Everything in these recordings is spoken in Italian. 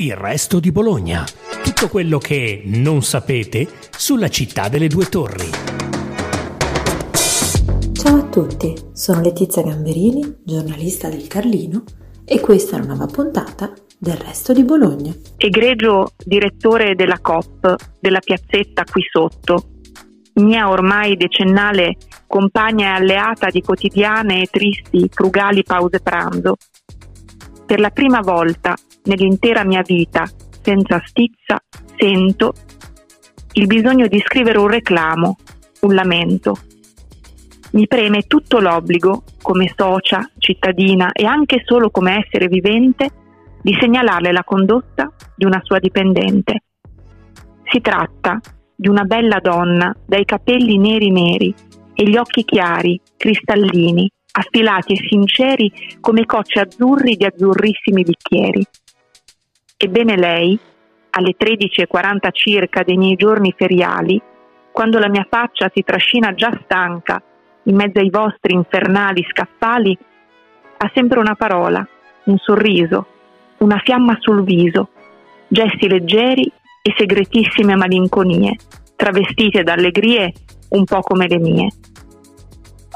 Il resto di Bologna. Tutto quello che non sapete sulla città delle due torri. Ciao a tutti, sono Letizia Gamberini, giornalista del Carlino e questa è una nuova puntata del resto di Bologna. Egregio direttore della COP, della piazzetta qui sotto, mia ormai decennale compagna e alleata di quotidiane e tristi, frugali pause pranzo. Per la prima volta nell'intera mia vita, senza stizza, sento il bisogno di scrivere un reclamo, un lamento. Mi preme tutto l'obbligo, come socia, cittadina e anche solo come essere vivente, di segnalarle la condotta di una sua dipendente. Si tratta di una bella donna dai capelli neri neri e gli occhi chiari, cristallini, affilati e sinceri come cocce azzurri di azzurrissimi bicchieri. Ebbene lei, alle 13.40 circa dei miei giorni feriali, quando la mia faccia si trascina già stanca in mezzo ai vostri infernali scaffali, ha sempre una parola, un sorriso, una fiamma sul viso, gesti leggeri e segretissime malinconie, travestite da allegrie un po' come le mie.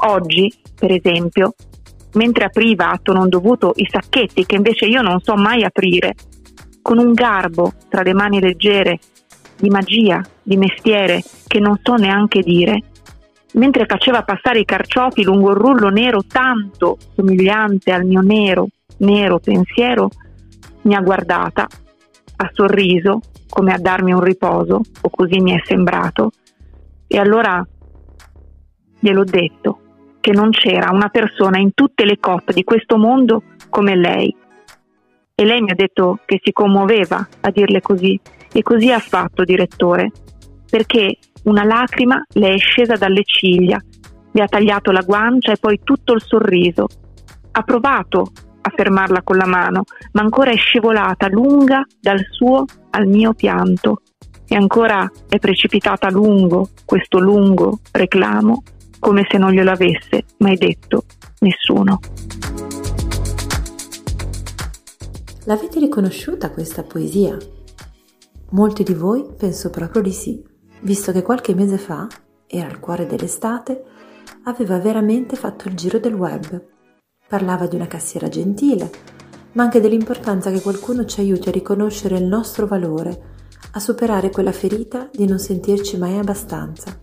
Oggi, per esempio, mentre apriva atto non dovuto i sacchetti che invece io non so mai aprire, con un garbo tra le mani leggere, di magia, di mestiere, che non so neanche dire, mentre faceva passare i carciofi lungo il rullo nero tanto somigliante al mio nero, nero pensiero, mi ha guardata, ha sorriso come a darmi un riposo, o così mi è sembrato, e allora gliel'ho detto che non c'era una persona in tutte le coppe di questo mondo come lei, e lei mi ha detto che si commuoveva a dirle così e così ha fatto, direttore, perché una lacrima le è scesa dalle ciglia, le ha tagliato la guancia e poi tutto il sorriso. Ha provato a fermarla con la mano, ma ancora è scivolata lunga dal suo al mio pianto e ancora è precipitata lungo questo lungo reclamo come se non glielo avesse mai detto nessuno. L'avete riconosciuta questa poesia? Molti di voi penso proprio di sì, visto che qualche mese fa, era il cuore dell'estate, aveva veramente fatto il giro del web. Parlava di una cassiera gentile, ma anche dell'importanza che qualcuno ci aiuti a riconoscere il nostro valore, a superare quella ferita di non sentirci mai abbastanza.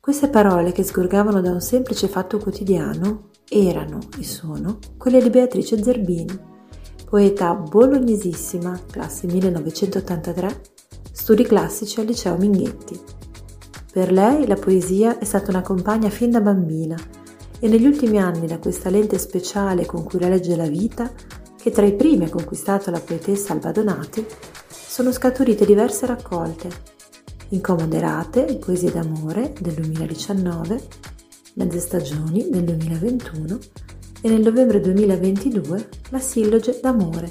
Queste parole che sgorgavano da un semplice fatto quotidiano erano e sono quelle di Beatrice Zerbini poeta bolognesissima, classe 1983, studi classici al liceo Minghetti. Per lei la poesia è stata una compagna fin da bambina e negli ultimi anni da questa lente speciale con cui la legge la vita, che tra i primi ha conquistato la poetessa Alba Donati, sono scaturite diverse raccolte. Incomoderate, Poesie d'amore del 2019, Mezze stagioni del 2021 e nel novembre 2022 la Silloge d'amore,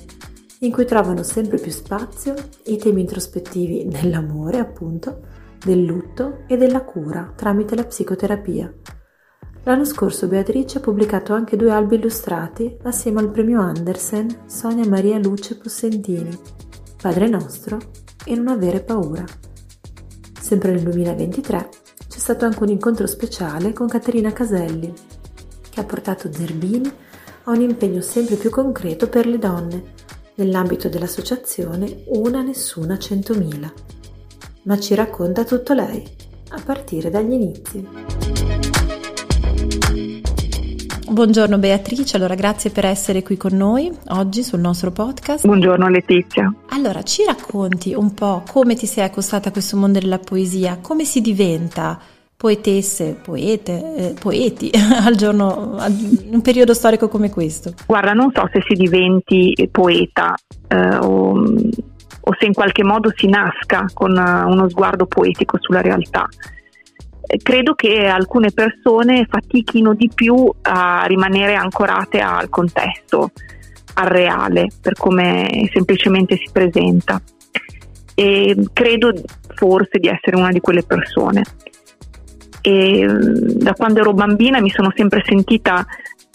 in cui trovano sempre più spazio i temi introspettivi dell'amore, appunto, del lutto e della cura tramite la psicoterapia. L'anno scorso Beatrice ha pubblicato anche due albi illustrati assieme al premio Andersen Sonia Maria Luce Possentini, Padre Nostro e Non avere paura. Sempre nel 2023 c'è stato anche un incontro speciale con Caterina Caselli, che ha portato Zerbini a un impegno sempre più concreto per le donne, nell'ambito dell'associazione Una Nessuna 100.000. Ma ci racconta tutto lei, a partire dagli inizi. Buongiorno Beatrice, allora grazie per essere qui con noi oggi sul nostro podcast. Buongiorno Letizia. Allora, ci racconti un po' come ti sei accostata a questo mondo della poesia, come si diventa poetesse, poete, eh, poeti al giorno, in un periodo storico come questo? Guarda, non so se si diventi poeta eh, o, o, se in qualche modo si nasca con uh, uno sguardo poetico sulla realtà. Eh, credo che alcune persone fatichino di più a rimanere ancorate al contesto, al reale, per come semplicemente si presenta. E credo forse di essere una di quelle persone e mm, da quando ero bambina mi sono sempre sentita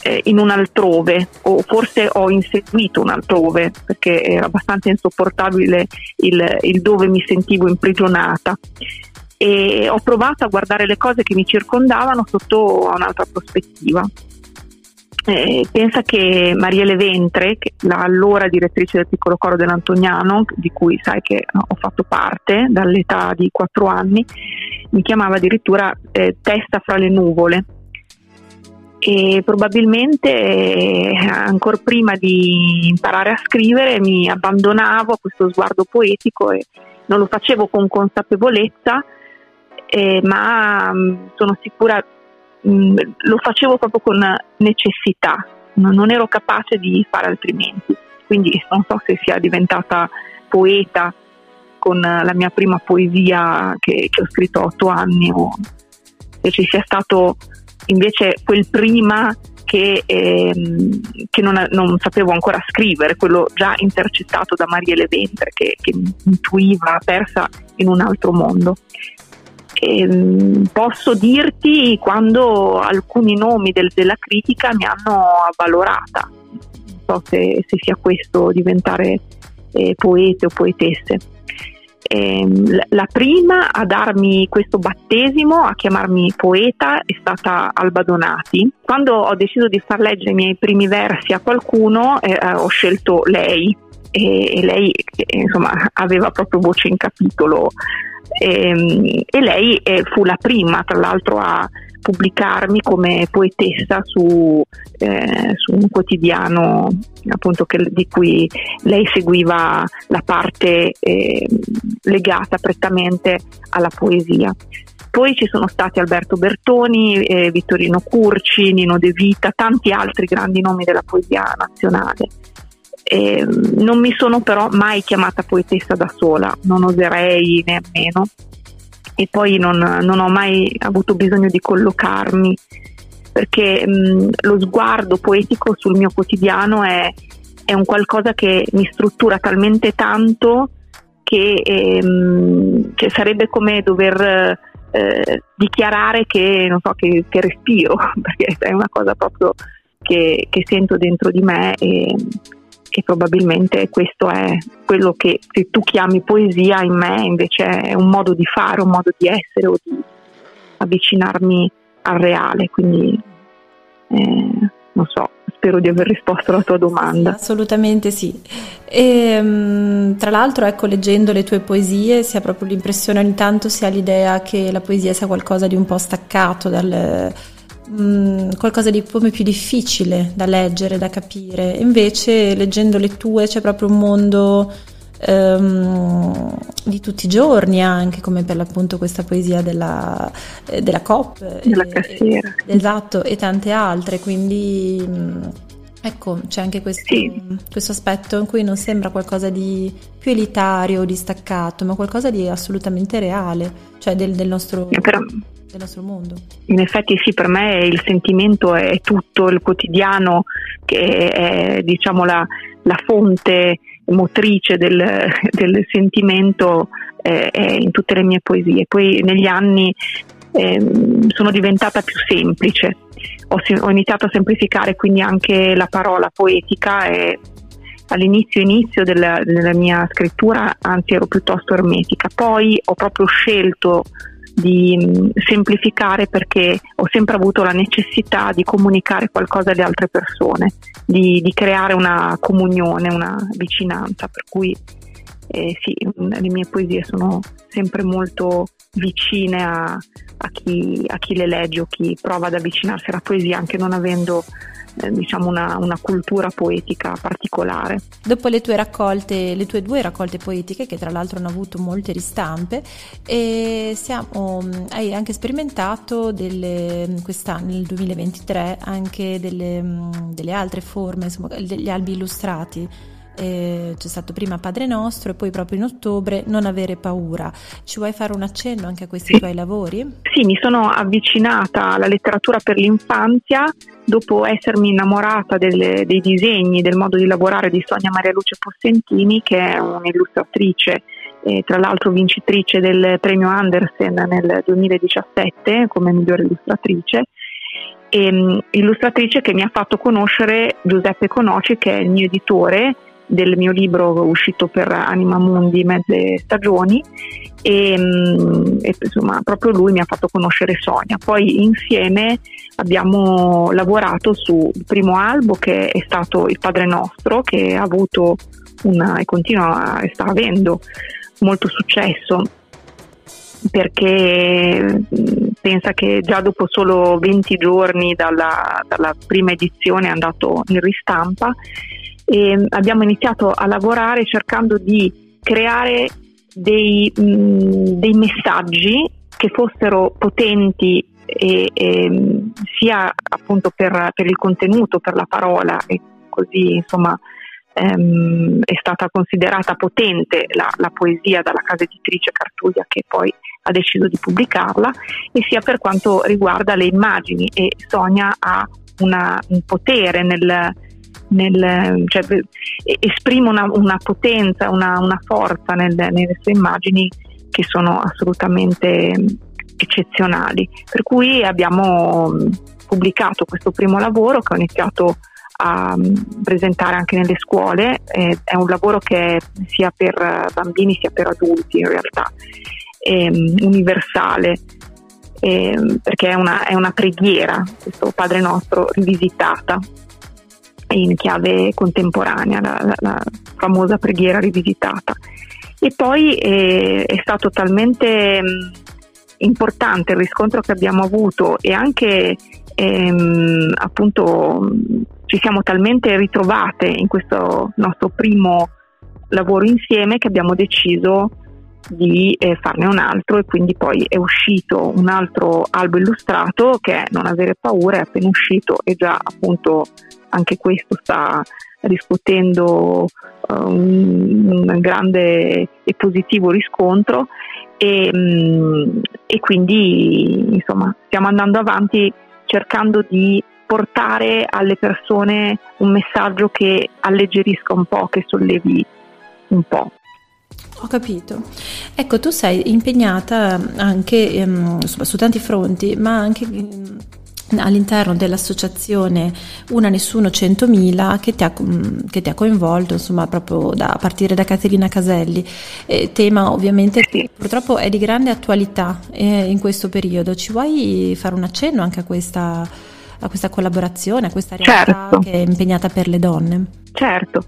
eh, in un altrove o forse ho inseguito un altrove perché era abbastanza insopportabile il, il dove mi sentivo imprigionata e ho provato a guardare le cose che mi circondavano sotto un'altra prospettiva. Eh, pensa che Marielle Ventre, che l'allora direttrice del piccolo coro dell'Antoniano, di cui sai che ho fatto parte dall'età di quattro anni, mi chiamava addirittura eh, testa fra le nuvole, e probabilmente eh, ancora prima di imparare a scrivere mi abbandonavo a questo sguardo poetico e non lo facevo con consapevolezza, eh, ma mh, mm, sono sicura mm, lo facevo proprio con necessità, non, ero capace di fare altrimenti. Quindi non so se sia diventata poeta con la mia prima poesia che, che ho scritto a otto anni o se ci sia stato invece quel prima che, ehm, che non, non, sapevo ancora scrivere, quello già intercettato da Marielle Ventre che, che mi intuiva persa in un altro mondo. Ehm, posso dirti quando alcuni nomi del, della critica mi hanno avvalorata, non so se, se sia questo diventare eh, poete o poetesse. Eh, la prima a darmi questo battesimo, a chiamarmi poeta, è stata Alba Donati. Quando ho deciso di far leggere i miei primi versi a qualcuno, eh, ho scelto lei e, e lei insomma aveva proprio voce in capitolo e, ehm, e lei eh, fu la prima tra l'altro a pubblicarmi come poetessa su, eh, su un quotidiano appunto che, di cui lei seguiva la parte eh, legata prettamente alla poesia. Poi ci sono stati Alberto Bertoni, eh, Vittorino Curci, Nino De Vita, tanti altri grandi nomi della poesia nazionale. Eh, non mi sono però mai chiamata poetessa da sola, non oserei nemmeno. E poi non, non ho mai avuto bisogno di collocarmi perché mh, lo sguardo poetico sul mio quotidiano è, è, un qualcosa che mi struttura talmente tanto che, ehm, che sarebbe come dover eh, dichiarare che, so, che, che, respiro, perché è una cosa proprio che, che sento dentro di me e, e probabilmente questo è quello che se tu chiami poesia in me invece è un modo di fare, un modo di essere o di avvicinarmi al reale, quindi eh, non so, spero di aver risposto alla tua domanda. Sì, assolutamente sì. E, um, tra l'altro, ecco, leggendo le tue poesie si ha proprio l'impressione ogni tanto si ha l'idea che la poesia sia qualcosa di un po' staccato dal mh, mm, qualcosa di come più difficile da leggere, da capire. Invece, leggendo le tue, c'è proprio un mondo um, di tutti i giorni, anche come per l'appunto questa poesia della, eh, della COP. Della cassiera. esatto, e tante altre. Quindi. Mh, mm, Ecco, c'è anche questo, sì. questo, aspetto in cui non sembra qualcosa di più elitario, distaccato, ma qualcosa di assolutamente reale, cioè del, del nostro... Però, del nostro mondo. In effetti sì, per me il sentimento è tutto il quotidiano che è diciamo la, la fonte motrice del, del sentimento eh, in tutte le mie poesie. Poi negli anni eh, sono diventata più semplice, ho, ho, iniziato a semplificare quindi anche la parola poetica e all'inizio inizio della, della mia scrittura anzi ero piuttosto ermetica, poi ho proprio scelto di mm, semplificare perché ho sempre avuto la necessità di comunicare qualcosa alle altre persone, di, di creare una comunione, una vicinanza, per cui eh, sì, le mie poesie sono sempre molto vicine a, a, chi, a chi le legge o chi prova ad avvicinarsi alla poesia anche non avendo eh, diciamo una, una, cultura poetica particolare. Dopo le tue raccolte, le tue due raccolte poetiche, che tra l'altro hanno avuto molte ristampe, siamo, hai anche sperimentato delle, quest'anno, nel 2023, anche delle, delle altre forme, insomma, degli albi illustrati eh, c'è stato prima Padre Nostro e poi proprio in ottobre Non avere paura. Ci vuoi fare un accenno anche a questi sì. tuoi lavori? Sì, mi sono avvicinata alla letteratura per l'infanzia dopo essermi innamorata delle, dei disegni, del modo di lavorare di Sonia Maria Luce Possentini, che è un'illustratrice eh, tra l'altro vincitrice del premio Andersen nel 2017 come migliore illustratrice e, um, illustratrice che mi ha fatto conoscere Giuseppe Conoci che è il mio editore del mio libro uscito per Anima Mundi Mezze Stagioni e, um, e, insomma proprio lui mi ha fatto conoscere Sonia. Poi insieme abbiamo lavorato sul primo albo che è stato Il Padre Nostro che ha avuto una, e continua e sta avendo molto successo perché pensa che già dopo solo 20 giorni dalla, dalla prima edizione è andato in ristampa e abbiamo iniziato a lavorare cercando di creare dei, mh, dei messaggi che fossero potenti e, e, sia appunto per, per, il contenuto, per la parola e così insomma ehm, è stata considerata potente la, la, poesia dalla casa editrice Cartuglia che poi ha deciso di pubblicarla e sia per quanto riguarda le immagini e Sonia ha una, un potere nel, nel, cioè, esprime una, una potenza, una, una forza nel, nelle sue immagini che sono assolutamente eccezionali. Per cui abbiamo pubblicato questo primo lavoro che ho iniziato a presentare anche nelle scuole, eh, è un lavoro che è sia per bambini sia per adulti in realtà, è universale. perché è una, è una preghiera, questo Padre Nostro rivisitata in chiave contemporanea, la, la, la famosa preghiera rivisitata. E poi eh, è stato talmente mh, importante il riscontro che abbiamo avuto e anche ehm, appunto ci siamo talmente ritrovate in questo nostro primo lavoro insieme che abbiamo deciso di eh, farne un altro e quindi poi è uscito un altro albo illustrato che è Non avere paura, è appena uscito e già appunto anche questo sta riscuotendo uh, un, un, grande e positivo riscontro e, um, e quindi insomma stiamo andando avanti cercando di portare alle persone un messaggio che alleggerisca un po', che sollevi un po'. Ho capito. Ecco, tu sei impegnata anche ehm, su, su, tanti fronti, ma anche ehm, all'interno dell'associazione Una Nessuno 100.000 che ti ha, che ti ha coinvolto, insomma, proprio da, a partire da Caterina Caselli. Eh, tema ovviamente che purtroppo è di grande attualità eh, in questo periodo. Ci vuoi fare un accenno anche a questa, a questa collaborazione, a questa realtà certo. che è impegnata per le donne? Certo,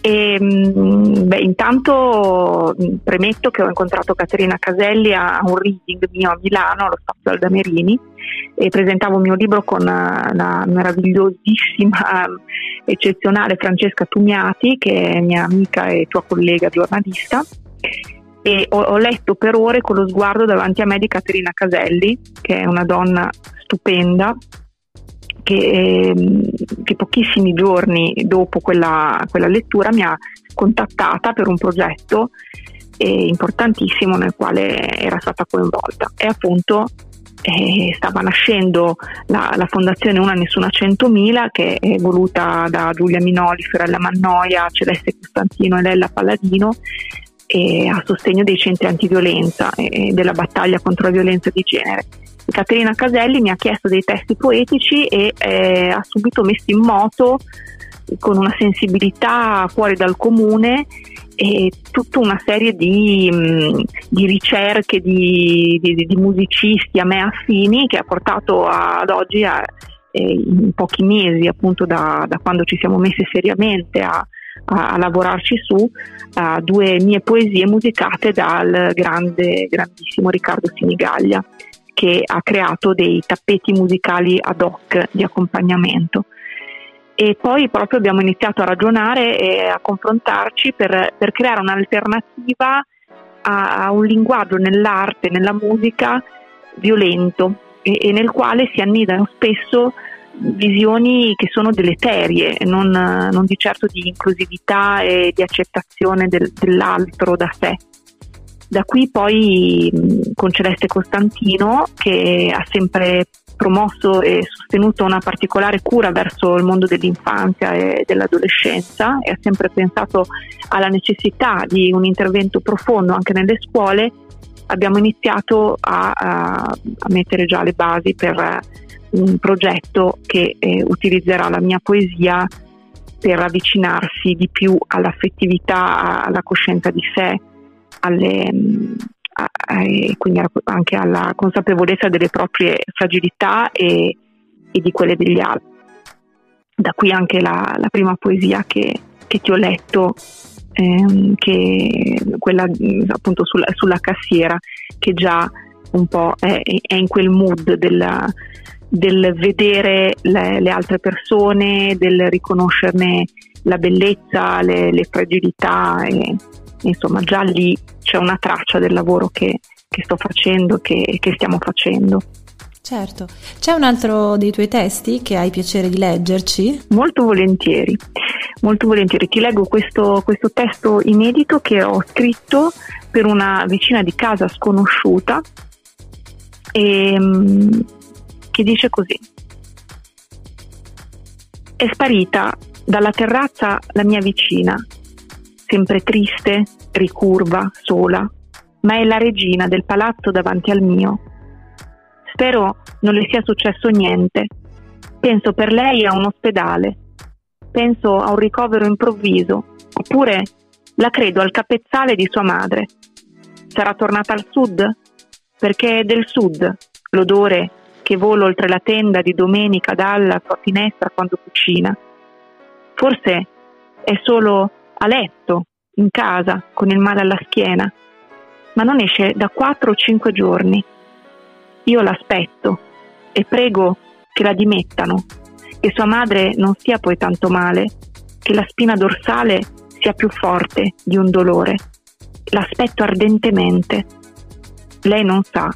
e, ehm, beh, intanto premetto che ho incontrato Caterina Caselli a un reading mio a Milano allo Spazio Aldamerini e presentavo il mio libro con la meravigliosissima, eccezionale Francesca Tugnati che è mia amica e tua collega giornalista e ho, ho letto per ore con lo sguardo davanti a me di Caterina Caselli che è una donna stupenda che, ehm, che pochissimi giorni dopo quella, quella, lettura mi ha contattata per un progetto eh, importantissimo nel quale era stata coinvolta. E appunto eh, stava nascendo la, la, fondazione Una Nessuna 100.000 che è voluta da Giulia Minoli, Fiorella Mannoia, Celeste Costantino e Lella Palladino a sostegno dei centri antiviolenza e della battaglia contro la violenza di genere. Caterina Caselli mi ha chiesto dei testi poetici e eh, ha subito messo in moto con una sensibilità fuori dal comune e tutta una serie di, mh, di ricerche di, di, di, musicisti a me affini che ha portato ad oggi a, eh, in pochi mesi appunto da, da, quando ci siamo messi seriamente a, a, lavorarci su a due mie poesie musicate dal grande, grandissimo Riccardo Sinigaglia che ha creato dei tappeti musicali ad hoc di accompagnamento. E poi proprio abbiamo iniziato a ragionare e a confrontarci per, per creare un'alternativa a, a, un linguaggio nell'arte, nella musica violento e, e nel quale si annidano spesso visioni che sono deleterie, non, non, di certo di inclusività e di accettazione del, dell'altro da sé. Da qui poi con Celeste Costantino che ha sempre promosso e sostenuto una particolare cura verso il mondo dell'infanzia e dell'adolescenza e ha sempre pensato alla necessità di un intervento profondo anche nelle scuole, abbiamo iniziato a, a, a mettere già le basi per un progetto che eh, utilizzerà la mia poesia per avvicinarsi di più all'affettività, alla coscienza di sé, alle, a, a, quindi anche alla consapevolezza delle proprie fragilità e, e di quelle degli altri. Da qui anche la, la prima poesia che, che, ti ho letto, ehm, che quella appunto sulla, sulla, cassiera, che già un po' è, è in quel mood della, del vedere le, le, altre persone, del riconoscerne la bellezza, le, le fragilità e insomma già lì c'è una traccia del lavoro che, che sto facendo, che, che stiamo facendo. Certo, c'è un altro dei tuoi testi che hai piacere di leggerci? Molto volentieri, molto volentieri. Ti leggo questo, questo testo inedito che ho scritto per una vicina di casa sconosciuta e, ehm, che dice così. È sparita dalla terrazza la mia vicina, sempre triste, ricurva, sola, ma è la regina del palazzo davanti al mio. Spero non le sia successo niente. Penso per lei a un ospedale. Penso a un ricovero improvviso. Oppure la credo al capezzale di sua madre. Sarà tornata al sud? Perché è del sud l'odore che vola oltre la tenda di domenica dalla sua finestra quando cucina. Forse è solo a letto, in casa, con il male alla schiena, ma non esce da quattro o cinque giorni. Io l'aspetto e prego che la dimettano, che sua madre non stia poi tanto male, che la spina dorsale sia più forte di un dolore. L'aspetto ardentemente. Lei non sa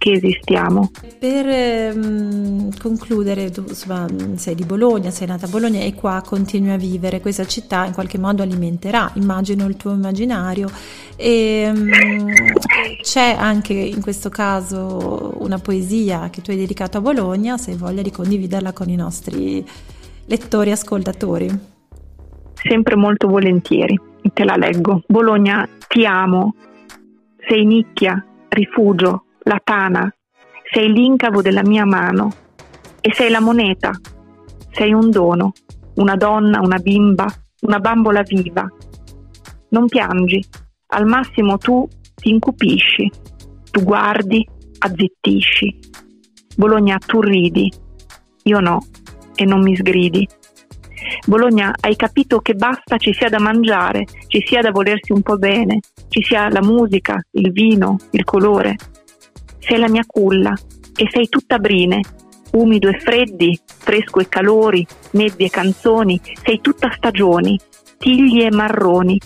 che esistiamo. Per um, concludere, tu insomma, sei di Bologna, sei nata a Bologna e qua continui a vivere, questa città in qualche modo alimenterà, immagino, il tuo immaginario e um, c'è anche in questo caso una poesia che tu hai dedicato a Bologna, se hai voglia di condividerla con i nostri lettori e ascoltatori. Sempre molto volentieri, te la leggo. Bologna, ti amo, sei nicchia, rifugio, la tana, sei l'incavo della mia mano e sei la moneta, sei un dono, una donna, una bimba, una bambola viva. Non piangi, al massimo tu ti incupisci, tu guardi, azzittisci. Bologna, tu ridi, io no, e non mi sgridi. Bologna, hai capito che basta ci sia da mangiare, ci sia da volersi un po' bene, ci sia la musica, il vino, il colore sei la mia culla e sei tutta brine, umido e freddi, fresco e calori, nebbie e canzoni, sei tutta stagioni, tigli e marroni,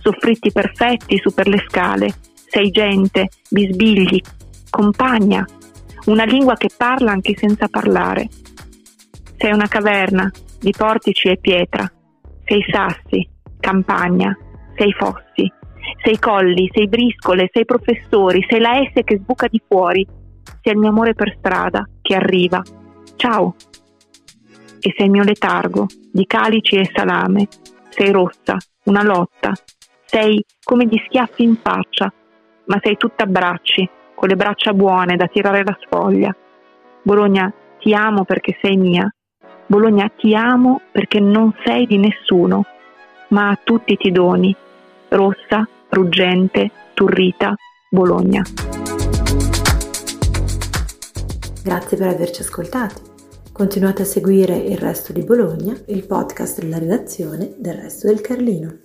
soffritti perfetti su per le scale, sei gente, bisbigli, compagna, una lingua che parla anche senza parlare. Sei una caverna di portici e pietra, sei sassi, campagna, sei fossi, sei colli, sei briscole, sei professori, sei la S che sbuca di fuori, sei il mio amore per strada che arriva. Ciao! E sei il mio letargo di calici e salame, sei rossa, una lotta, sei come di schiaffi in faccia, ma sei tutta bracci, con le braccia buone da tirare la sfoglia. Bologna, ti amo perché sei mia. Bologna, ti amo perché non sei di nessuno, ma a tutti ti doni. Rossa, Ruggente, Turrita, Bologna. Grazie per averci ascoltati. Continuate a seguire il resto di Bologna, il podcast della redazione del resto del Carlino.